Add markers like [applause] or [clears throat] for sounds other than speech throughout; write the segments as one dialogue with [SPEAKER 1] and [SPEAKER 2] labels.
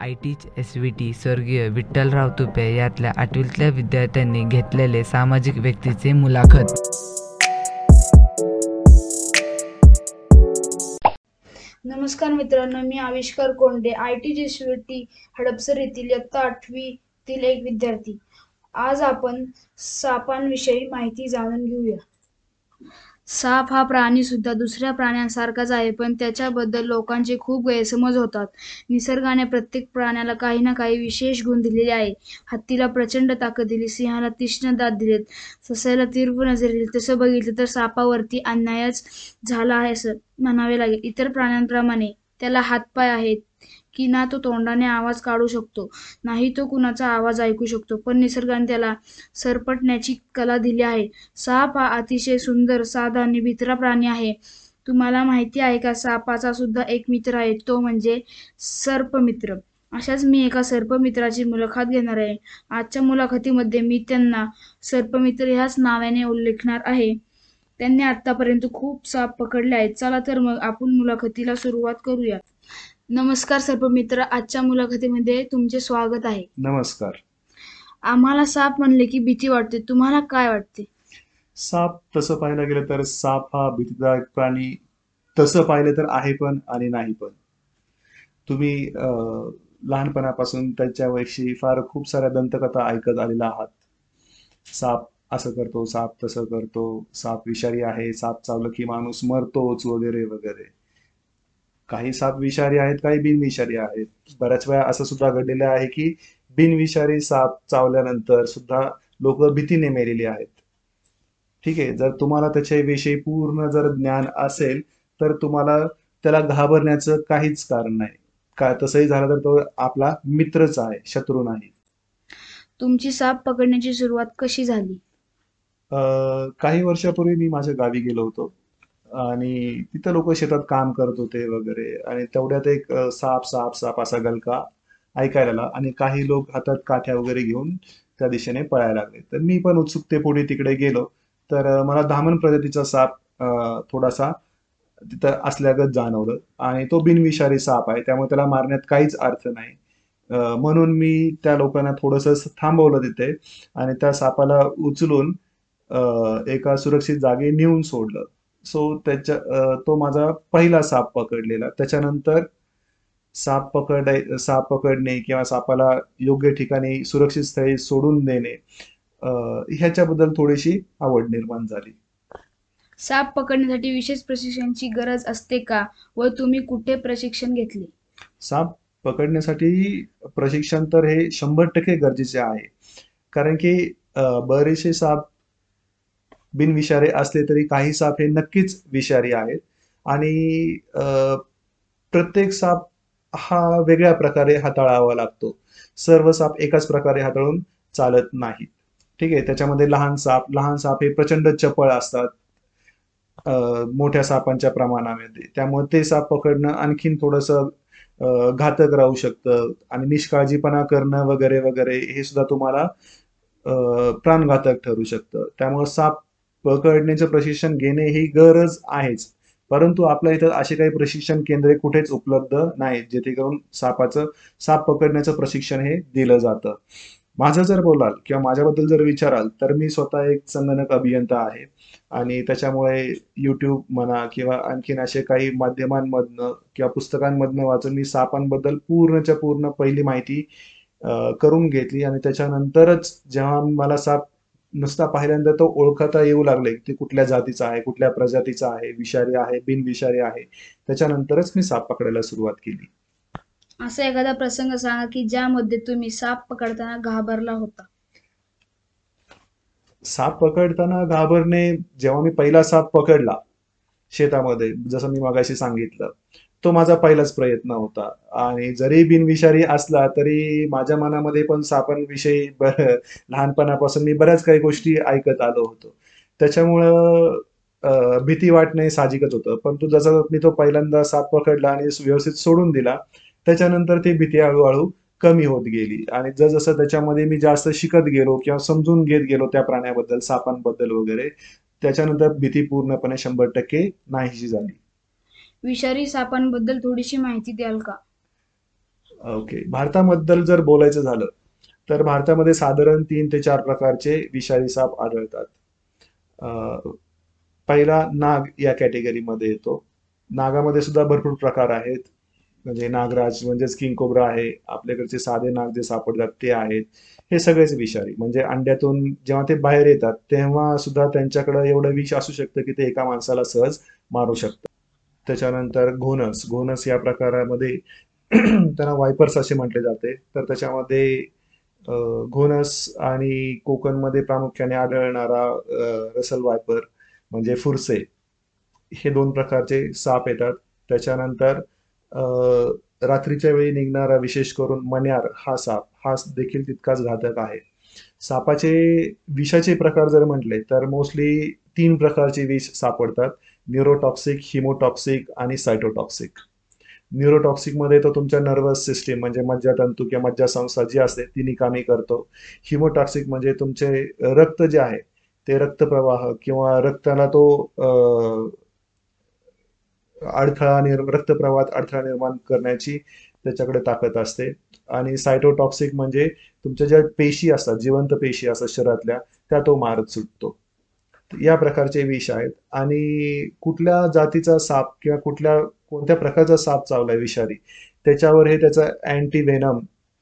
[SPEAKER 1] I teach S V T स्वर्गीय विठ्ठलराव तुपे यातल्या आठवीतल्या विद्यार्थ्यांनी घेतलेले सामाजिक व्यक्तीचे मुलाखत.
[SPEAKER 2] नमस्कार मित्रांनो मी आविष्कार कोंडे आय टी शिष्यवृत्ती हडपसर येथील इयत्ता आठवीतील एक विद्यार्थी. आज आपण सापांविषयी माहिती जाणून घेऊया. साप हा प्राणी सुद्धा दुसऱ्या प्राण्यांसारखाच आहे पण त्याच्याबद्दल लोकांचे खूप गैरसमज होतात. निसर्गाने प्रत्येक प्राण्याला काही ना काही विशेष गुण दिलेले आहे. हत्तीला प्रचंड ताकद दिली सिंहाला तीक्ष्ण दात दिलेत. सस्याला तीव्र नजर दिली. तसं बघितलं तर सापावरती अन्यायच झाला आहे असं म्हणावे लागेल. इतर प्राण्यांप्रमाणे त्याला हातपाय आहेत. की ना तो तोंडाने आवाज काढू शकतो नाही तो कुणाचा आवाज ऐकू शकतो. पण निसर्गाने त्याला सरपटण्याची कला दिली आहे. साप हा अतिशय सुंदर साधा आणि भित्रा प्राणी आहे. तुम्हाला माहिती आहे का सापाचा सुद्धा एक मित्र आहे तो म्हणजे सर्पमित्र. अशाच मी एका सर्पमित्राची मुलाखत घेणार आहे. आजच्या मुलाखतीमध्ये मी त्यांना सर्पमित्र ह्याच नावाने उल्लेखणार आहे. त्यांनी आतापर्यंत खूप साप पकडले आहेत. चला तर मग आपण मुलाखतीला सुरुवात करूया. नमस्कार सर्पमित्र आजच्या मुलाखतीमध्ये तुमचे स्वागत आहे.
[SPEAKER 3] नमस्कार.
[SPEAKER 2] आम्हाला साप म्हणले की भीती वाटते. तुम्हाला काय वाटते?
[SPEAKER 3] साप तसं पाहायला गेलं तर साप हा भीतीदायक प्राणी. तसं पाहिलं तर आहे पण आणि नाही पण. तुम्ही अं, लहानपणापासून त्याच्याविषयी फार खूप साऱ्या दंतकथा ऐकत आलेला आहात. साप असं करतो साप तसं करतो साप विषारी आहे साप चावलं की माणूस मरतोच वगैरे वगैरे. काही साप विषारी आहेत काही बिनविषारी आहेत. बऱ्याच वेळा असं सुद्धा घडलेलं आहे की बिनविषारी साप चावल्यानंतर सुद्धा लोक भीतीने मेलेली आहेत. ठीक आहे जर तुम्हाला त्याच्याविषयी पूर्ण जर ज्ञान असेल तर तुम्हाला त्याला घाबरण्याचं काहीच कारण नाही. का तसंही झालं तर तो आपला मित्रच आहे शत्रू नाही.
[SPEAKER 2] तुमची साप पकडण्याची सुरुवात कशी झाली?
[SPEAKER 3] अं, काही वर्षापूर्वी मी माझ्या गावी गेलो होतो. आणि तिथं लोक शेतात काम करत होते वगैरे. आणि तेवढ्यात एक साप साप साप असा गलका ऐकायला आला आणि काही लोक हातात काठ्या वगैरे घेऊन त्या दिशेने पळायला लागले. तर मी पण उत्सुकतेपुढे तिकडे गेलो. तर मला धामण प्रजातीचा साप थोडासा तिथं असल्यागत जाणवलं. आणि तो बिनविषारी साप आहे. त्यामुळे त्याला मारण्यात काहीच अर्थ नाही. म्हणून मी त्या लोकांना थोडंसं थांबवलं तिथे. आणि त्या सापाला उचलून एका सुरक्षित जागी नेऊन सोडलं. सो त्याच्या तो माझा पहिला साप पकडलेला. त्याच्यानंतर साप पकडाय साप पकडणे किंवा सापाला योग्य ठिकाणी सुरक्षित स्थळी सोडून देणे ह्याच्याबद्दल थोडीशी आवड निर्माण झाली.
[SPEAKER 2] साप पकडण्यासाठी विशेष प्रशिक्षणाची गरज असते का व तुम्ही कुठे प्रशिक्षण घेतले?
[SPEAKER 3] साप पकडण्यासाठी प्रशिक्षण तर हे शंभर टक्के गरजेचे आहे. कारण की बरेचसे साप बिनविषारी असले तरी काही साप हे नक्कीच विषारी आहेत. आणि प्रत्येक साप हा वेगळ्या प्रकारे हाताळावा लागतो. सर्व साप एकाच प्रकारे हाताळून चालत नाहीत. ठीक आहे? त्याच्यामध्ये लहान साप लहान साप हे प्रचंड चपळ असतात. मोठ्या सापांच्या प्रमाणामध्ये. त्यामुळे ते साप पकडणं आणखीन थोडंसं घातक राहू शकतं. आणि निष्काळजीपणा करणं वगैरे वगैरे हे सुद्धा तुम्हाला अं, प्राणघातक ठरू शकतं. त्यामुळे साप पकडण्याचं प्रशिक्षण घेणे ही गरज आहेच. परंतु आपल्या इथं असे काही प्रशिक्षण केंद्रे कुठेच उपलब्ध नाहीत जेथे करून सापाचं साप पकडण्याचं प्रशिक्षण हे दिलं जातं. माझं जर बोलाल किंवा माझ्याबद्दल जर विचाराल तर मी स्वतः एक संगणक अभियंता आहे. आणि त्याच्यामुळे यूट्यूब म्हणा किंवा आणखीन असे काही माध्यमांमधनं किंवा पुस्तकांमधनं वाचून मी सापांबद्दल पूर्णच्या पूर्ण पहिली माहिती करून घेतली. आणि त्याच्यानंतरच जेव्हा मला साप नुसता पाहिल्यानंतर तो ओळखता येऊ लागले की कुठल्या जातीचा आहे कुठल्या प्रजातीचा आहे विषारी आहे बिनविषारी आहे. त्याच्यानंतरच मी साप पकडायला सुरुवात केली.
[SPEAKER 2] असा एखादा प्रसंग सांगा की ज्यामध्ये तुम्ही साप पकडताना घाबरला होता.
[SPEAKER 3] साप पकडताना घाबरणे जेव्हा मी पहिला साप पकडला शेतामध्ये जसं मी मगाशी सांगितलं तो माझा पहिलाच प्रयत्न होता. आणि जरी बिनविषारी असला तरी माझ्या मनामध्ये पण सापांविषयी बर लहानपणापासून मी बऱ्याच काही गोष्टी ऐकत आलो होतो. त्याच्यामुळं भीती वाटणे साहजिकच होतं. परंतु जसं मी तो पहिल्यांदा साप पकडला आणि व्यवस्थित सोडून दिला त्याच्यानंतर ती भीती हळूहळू कमी होत गेली. आणि जसं त्याच्यामध्ये मी जास्त शिकत गेलो किंवा समजून घेत गेलो त्या प्राण्याबद्दल सापांबद्दल वगैरे त्याच्यानंतर भीती पूर्णपणे शंभर टक्के नाहीशी झाली.
[SPEAKER 2] विषारी सापांबद्दल थोडीशी माहिती द्याल का?
[SPEAKER 3] ओके भारताबद्दल जर बोलायचं झालं तर भारतामध्ये साधारण तीन ते चार प्रकारचे विषारी साप आढळतात. पहिला नाग या कॅटेगरीमध्ये येतो. नागामध्ये सुद्धा भरपूर प्रकार आहेत. म्हणजे नागराज म्हणजेच किंग कोब्रा आहे. आपल्याकडचे साधे नाग जे सापडतात ते आहेत. हे सगळेच विषारी. म्हणजे अंड्यातून जेव्हा ते बाहेर येतात तेव्हा सुद्धा त्यांच्याकडे एवढं विष असू शकतं की ते एका माणसाला सहज मारू शकतं त्याच्यानंतर घोनस घोनस या प्रकारामध्ये [clears throat] त्यांना वायपर्स असे म्हटले जाते. तर त्याच्यामध्ये घोनस आणि कोकणमध्ये प्रामुख्याने आढळणारा रसल वायपर म्हणजे फुरसे. हे दोन प्रकारचे साप येतात. त्याच्यानंतर रात्रीच्या वेळी निघणारा विशेष करून मन्यार हा साप हा देखील तितकाच घातक आहे. सापाचे विषाचे प्रकार जर म्हटले तर मोस्टली तीन प्रकारचे विष सापडतात. न्यूरोटॉक्सिक हिमोटॉक्सिक आणि सायटोटॉक्सिक. न्यूरोटॉक्सिकमध्ये तो तुमच्या नर्वस सिस्टीम म्हणजे मज्जातंतू किंवा मज्जासंस्था जी असते ती निकामी करतो. हिमोटॉक्सिक म्हणजे तुमचे रक्त जे आहे ते रक्तप्रवाह किंवा रक्ताला तो अडथळा निर् रक्तप्रवाहात अडथळा निर्माण करण्याची त्याच्याकडे ताकद असते. आणि सायटोटॉक्सिक म्हणजे तुमच्या ज्या पेशी असतात जिवंत पेशी असतात शरीरातल्या त्या तो मारत सुटतो. या प्रकारचे विष आहेत. आणि कुठल्या जातीचा साप किंवा कुठल्या कोणत्या प्रकारचा साप चावलाय विषारी त्याच्यावर हे त्याचं अँटी व्हेनम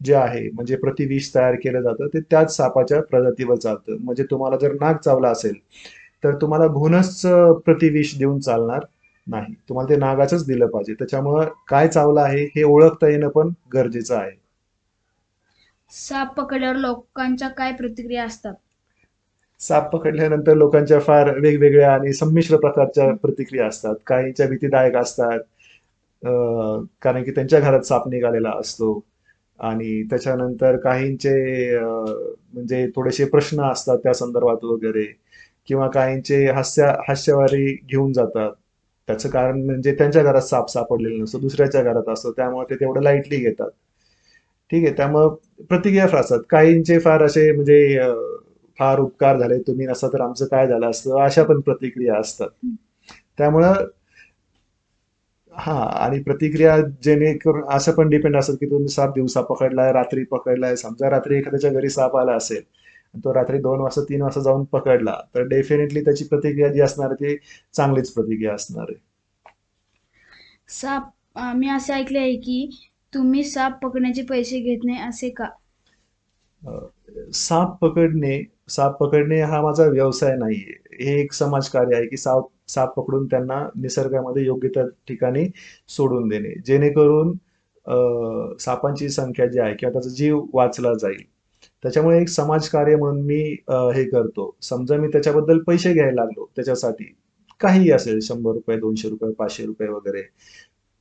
[SPEAKER 3] जे आहे म्हणजे प्रतिविष तयार केलं जातं ते त्याच सापाच्या प्रजातीवर चालतं. म्हणजे तुम्हाला जर नाग चावला असेल तर तुम्हाला घोनस प्रतिविष देऊन चालणार नाही. तुम्हाला ते नागाचंच दिलं पाहिजे. त्याच्यामुळं काय चावलं आहे हे ओळखता येणं पण गरजेचं आहे.
[SPEAKER 2] साप पकडल्यावर लोकांच्या काय प्रतिक्रिया असतात?
[SPEAKER 3] साप पकडल्यानंतर लोकांच्या फार वेगवेगळ्या आणि संमिश्र प्रकारच्या प्रतिक्रिया असतात. काहींच्या भीतीदायक असतात. कारण की त्यांच्या घरात साप निघालेला असतो. आणि त्याच्यानंतर काहींचे म्हणजे थोडेसे प्रश्न असतात त्या संदर्भात वगैरे. किंवा काहींचे हास्य हास्यवारी घेऊन जातात. त्याचं कारण म्हणजे त्यांच्या घरात साप सापडलेला नसतो. दुसऱ्याच्या घरात असतो. त्यामुळे ते तेवढं लाईटली घेतात. ठीक आहे. त्यामुळं प्रतिक्रिया फार असतात. काहींचे फार असे म्हणजे फार उपकार झाले तुम्ही नसता तर आमचं काय झालं असतं अशा पण प्रतिक्रिया असतात. त्यामुळं हा आणि प्रतिक्रिया जेणेकरून असं पण डिपेंड असत की तुम्ही साप दिवसा पकडलाय रात्री पकडलाय समजा रात्री एखाद्याच्या घरी साप आला असेल तो रात्री दोन वाजता तीन वाजता जाऊन पकडला तर डेफिनेटली त्याची प्रतिक्रिया जी असणार ती चांगलीच प्रतिक्रिया असणार आहे.
[SPEAKER 2] साप मी असे ऐकले आहे की तुम्ही साप पकडण्याचे पैसे घेत नाही असे का?
[SPEAKER 3] साप पकडणे साप पकडणे हा माझा व्यवसाय नाहीये. हे एक समाजकार्य आहे की साप साप पकडून त्यांना निसर्गामध्ये योग्य त्या ठिकाणी सोडून देणे. जेणेकरून सापांची संख्या जी आहे किंवा त्याचा जीव वाचला जाईल. त्याच्यामुळे एक समाजकार्य म्हणून मी हे करतो. समजा मी त्याच्याबद्दल पैसे घ्यायला लागलो त्याच्यासाठी काहीही असेल शंभर रुपये दोनशे रुपये पाचशे रुपये वगैरे.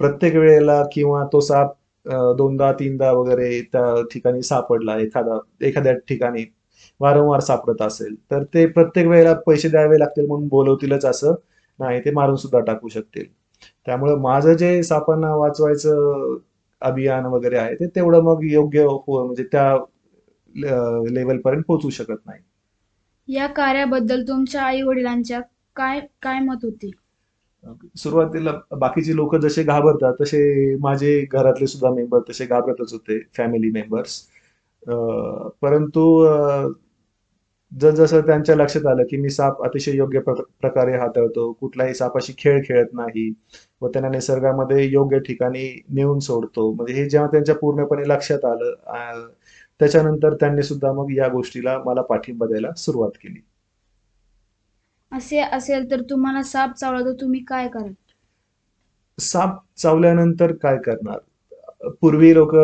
[SPEAKER 3] प्रत्येक वेळेला किंवा तो साप दोनदा तीनदा वगैरे त्या ठिकाणी सापडला एखादा एखाद्या ठिकाणी वारंवार सापडत असेल तर ते प्रत्येक वेळेला पैसे द्यावे लागतील म्हणून बोलवतीलच असं नाही ते मारून सुद्धा टाकू शकतील. त्यामुळे माझं जे सापांना वाचवायचं अभियान वगैरे आहे ते तेवढं मग योग्य हो, म्हणजे त्या लेवल पर्यंत पोहोचू शकत नाही.
[SPEAKER 2] या कार्याबद्दल तुमच्या आई वडिलांच्या काय काय मत होते?
[SPEAKER 3] सुरुवातीला बाकीचे लोक जसे घाबरतात तसे माझे घरातले सुद्धा मेंबर तसे घाबरतच होते फॅमिली मेंबर्स परंतु जसजसं त्यांच्या लक्षात आलं की मी साप अतिशय योग्य प्र- प्रकारे हाताळतो कुठलाही सापाशी खेळ खेळत नाही व त्यांना निसर्गामध्ये योग्य ठिकाणी नेऊन सोडतो. म्हणजे हे जेव्हा त्यांच्या पूर्णपणे लक्षात आलं त्याच्यानंतर त्यांनी सुद्धा मग या गोष्टीला मला पाठिंबा द्यायला सुरुवात केली.
[SPEAKER 2] असे असेल तर तुम्हाला साप चावला तर तुम्ही काय कराल
[SPEAKER 3] साप चावल्यानंतर काय करणार? पूर्वी लोक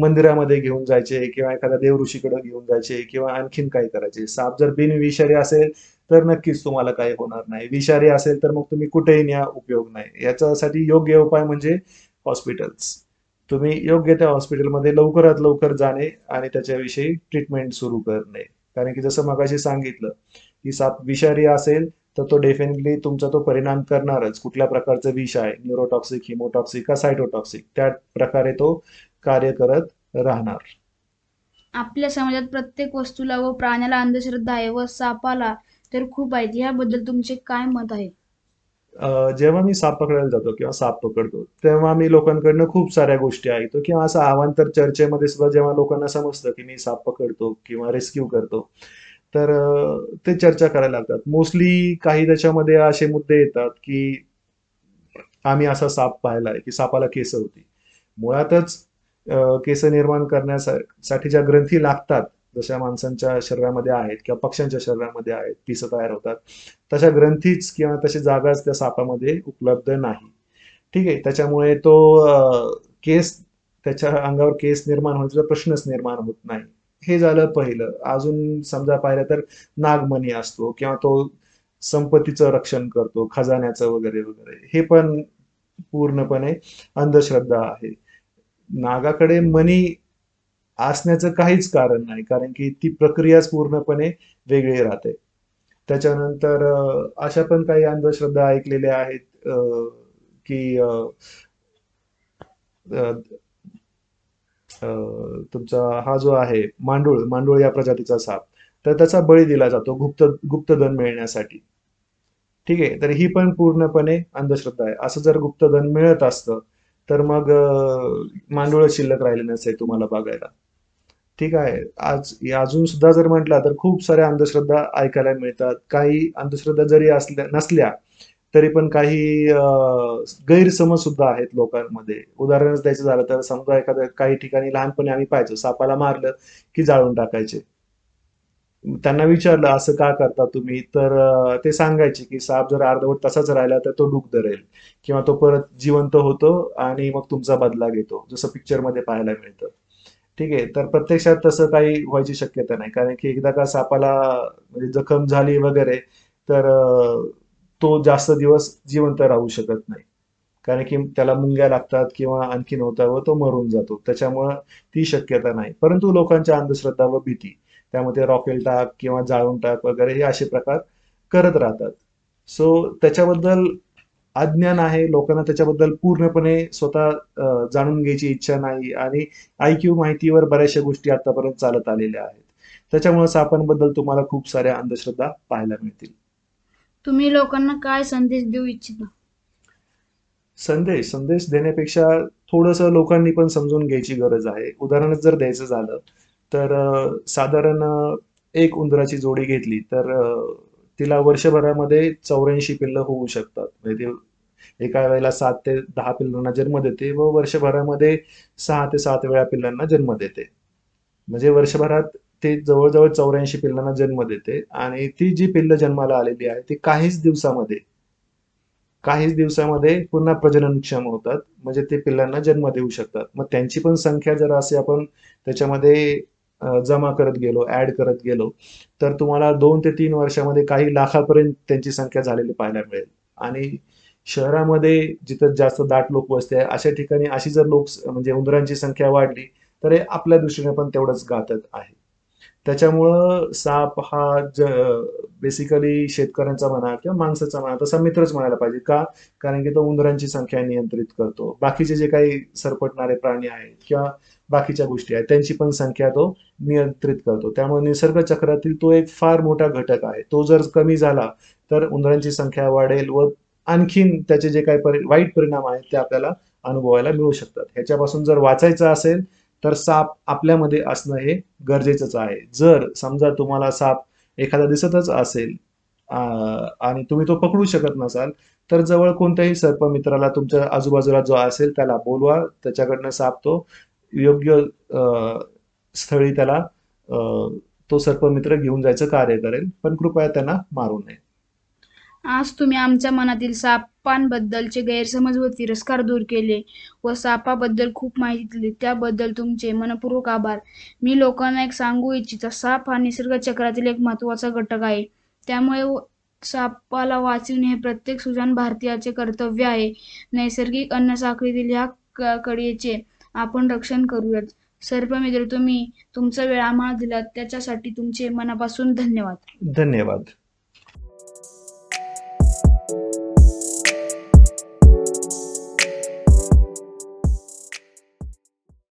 [SPEAKER 3] मंदिरामध्ये घेऊन जायचे किंवा एखाद्या देवऋषीकडे घेऊन जायचे किंवा आणखीन काय करायचे. साप जर बिनविषारी असेल तर नक्कीच तुम्हाला काही होणार नाही. विषारी असेल तर मग तुम्ही कुठेही न्या उपयोग नाही. याच्यासाठी योग्य उपाय म्हणजे हॉस्पिटल्स. तुम्ही योग्य त्या हॉस्पिटलमध्ये लवकरात लवकर जाणे आणि त्याच्याविषयी ट्रीटमेंट सुरू करणे. कारण की जसं मगाशी सांगितलं की साप विषारी असेल तर तो डेफिनेटली तुमचा तो परिणाम करणारच. कुठल्या प्रकारचं विष आहे? न्यूरोटॉक्सिक हिमोटॉक्सिक का सायटोटॉक्सिक त्या प्रकारे तो कार्य करत राहणार.
[SPEAKER 2] आपल्या समाजात प्रत्येक वस्तूला व प्राण्याला अंधश्रद्धा आहे व सापाला तर खूप आहेत. याबद्दल तुमचे काय मत आहे?
[SPEAKER 3] जेव्हा मी साप पकडायला जातो किंवा साप पकडतो तेव्हा मी लोकांकडनं खूप साऱ्या गोष्टी ऐकतो किंवा असं अवांतर चर्चेमध्ये सुद्धा जेव्हा लोकांना समजतं की मी साप पकडतो किंवा रेस्क्यू करतो तर ते चर्चा करायला लागतात. मोस्टली काही त्याच्यामध्ये असे मुद्दे येतात की आम्ही असा साप पाहिला आहे की सापाला केस होती. मुळातच केस निर्माण करण्यासाठी ज्या ग्रंथी लागतात जशा माणसांच्या शरीरामध्ये आहेत किंवा पक्ष्यांच्या शरीरामध्ये आहेत पिस तयार होतात. तशा ग्रंथीच किंवा तशी जागाच त्या सापामध्ये उपलब्ध नाही. ठीक आहे त्याच्यामुळे तो केस त्याच्या अंगावर केस निर्माण होण्याचा प्रश्नच निर्माण होत नाही. हे झालं पहिलं. अजून समजा पाहिलं तर नागमणी असतो किंवा तो संपत्तीचं रक्षण करतो खजान्याचं वगैरे वगैरे. हे पण पूर्णपणे अंधश्रद्धा आहे. नागाकडे मणी असण्याचं काहीच कारण नाही कारण की ती प्रक्रियाच पूर्णपणे वेगळी राहते. त्याच्यानंतर अशा पण काही अंधश्रद्धा ऐकलेल्या आहेत की तुमचा हा जो आहे मांडूळ मांडूळ या प्रजातीचा साप तर त्याचा बळी दिला जातो गुप्त गुप्तधन मिळण्यासाठी. ठीक आहे? तर ही पण पूर्णपणे अंधश्रद्धा आहे. असं जर गुप्तधन मिळत असतं तर मग मांडूळ शिल्लक राहिले नसते तुम्हाला बघायला. ठीक आहे? आज अजून सुद्धा जर म्हटलं तर खूप साऱ्या अंधश्रद्धा ऐकायला मिळतात. काही अंधश्रद्धा जरी असल्या नसल्या तरी पण काही गैरसमज सुद्धा आहेत लोकांमध्ये. उदाहरणच द्यायचं झालं तर समजा एखाद्या काही ठिकाणी लहानपणी आम्ही पाहायचो सापाला मारलं की जाळून टाकायचे. त्यांना विचारलं असं का करता तुम्ही? तर ते सांगायचे की साप जर अर्धवट तसाच राहिला तर तो डूब धरेल किंवा तो परत जिवंत होतो आणि मग तुमचा बदला घेतो जसं पिक्चरमध्ये पाहायला मिळतं. ठीक आहे तर प्रत्यक्षात तसं काही व्हायची शक्यता नाही. कारण की एकदा का सापाला म्हणजे जखम झाली वगैरे तर तो जास्त दिवस जिवंत राहू शकत नाही. कारण की त्याला मुंग्या लागतात किंवा आणखीन होतं व तो मरून जातो. त्याच्यामुळं ती शक्यता नाही. परंतु लोकांच्या अंधश्रद्धा व भीती त्यामध्ये रॉकेल टाक किंवा जाळून टाक वगैरे हे असे प्रकार करत राहतात. सो त्याच्याबद्दल अज्ञान आहे. लोकांना त्याच्याबद्दल पूर्णपणे स्वतः जाणून घ्यायची इच्छा नाही आणि आयक्यू माहितीवर बऱ्याचशा गोष्टी आतापर्यंत चालत आलेल्या आहेत. त्याच्यामुळे सापांबद्दल तुम्हाला खूप साऱ्या अंधश्रद्धा पाहायला मिळतील.
[SPEAKER 2] तुम्ही लोकांना काय संदेश देऊ इच्छिता?
[SPEAKER 3] संदेश संदेश देण्यापेक्षा थोडस लोकांनी पण समजून घ्यायची गरज आहे. उदाहरणच जर द्यायचं झालं तर साधारण एक उंदराची जोडी घेतली तर तिला वर्षभरामध्ये चौऱ्याऐंशी पिल्लं होऊ शकतात. म्हणजे एका वेळेला सात ते दहा पिल्लांना जन्म देते व वर्षभरामध्ये सहा ते सात वेळा पिल्लांना जन्म देते. म्हणजे वर्षभरात ते जवळजवळ चौऱ्याऐंशी पिल्लांना जन्म देते. आणि ती जी पिल्ल जन्माला आलेली आहे ती काहीच दिवसामध्ये काहीच दिवसामध्ये पुन्हा प्रजननक्षम होतात. म्हणजे ते पिल्लांना जन्म देऊ शकतात. मग त्यांची पण संख्या जर असे आपण त्याच्यामध्ये जमा करत गेलो ऍड करत गेलो तर तुम्हाला दोन ते तीन वर्षामध्ये काही लाखापर्यंत त्यांची संख्या झालेली पाहायला मिळेल. आणि शहरामध्ये जिथं जास्त दाट लोक आहे अशा ठिकाणी अशी जर लोक म्हणजे उंदरांची संख्या वाढली तर हे आपल्या दृष्टीने पण तेवढंच घातक आहे. त्याच्यामुळं साप हा ज बेसिकली शेतकऱ्यांचा म्हणा किंवा माणसाचा म्हणा तसा मित्रच म्हणायला पाहिजे का? कारण की तो उंदरांची संख्या नियंत्रित करतो. बाकीचे जे काही सरपटणारे प्राणी आहेत किंवा बाकीच्या गोष्टी आहेत त्यांची पण संख्या तो नियंत्रित करतो. त्यामुळे निसर्ग चक्रातील तो एक फार मोठा घटक आहे. तो जर कमी झाला तर उंदरांची संख्या वाढेल व आणखीन त्याचे जे काही परि वाईट परिणाम आहेत ते आपल्याला अनुभवायला मिळू शकतात. ह्याच्यापासून जर वाचायचं असेल तर साप आपल्यामध्ये असणं हे गरजेचंच आहे. जर समजा तुम्हाला साप एखादा दिसतच असेल आणि तुम्ही तो पकडू शकत नसाल तर जवळ कोणत्याही सर्पमित्राला तुमच्या आजूबाजूला जो असेल त्याला बोलवा. त्याच्याकडनं साप तो योग्य स्थळी त्याला तो सर्पमित्र घेऊन जायचं कार्य करेल. पण कृपया त्यांना मारू नये.
[SPEAKER 2] आज तुम्ही आमच्या मनातील सापांबद्दलचे गैरसमज व तिरस्कार दूर केले व सापाबद्दल खूप माहिती दिली. त्याबद्दल तुमचे मनपूर्वक आभार. मी लोकांना एक सांगू इच्छिता साप हा निसर्ग चक्रातील एक महत्त्वाचा घटक आहे. त्यामुळे सापाला वाचवणे हे प्रत्येक सुजाण भारतीयाचे कर्तव्य आहे. नैसर्गिक अन्न साखळीतील ह्या कडीचे आपण रक्षण करूयात. सर्पमित्र तुम्ही तुमचा वेळ आम्हाला दिलात. त्याच्यासाठी तुमचे मनापासून धन्यवाद.
[SPEAKER 3] धन्यवाद.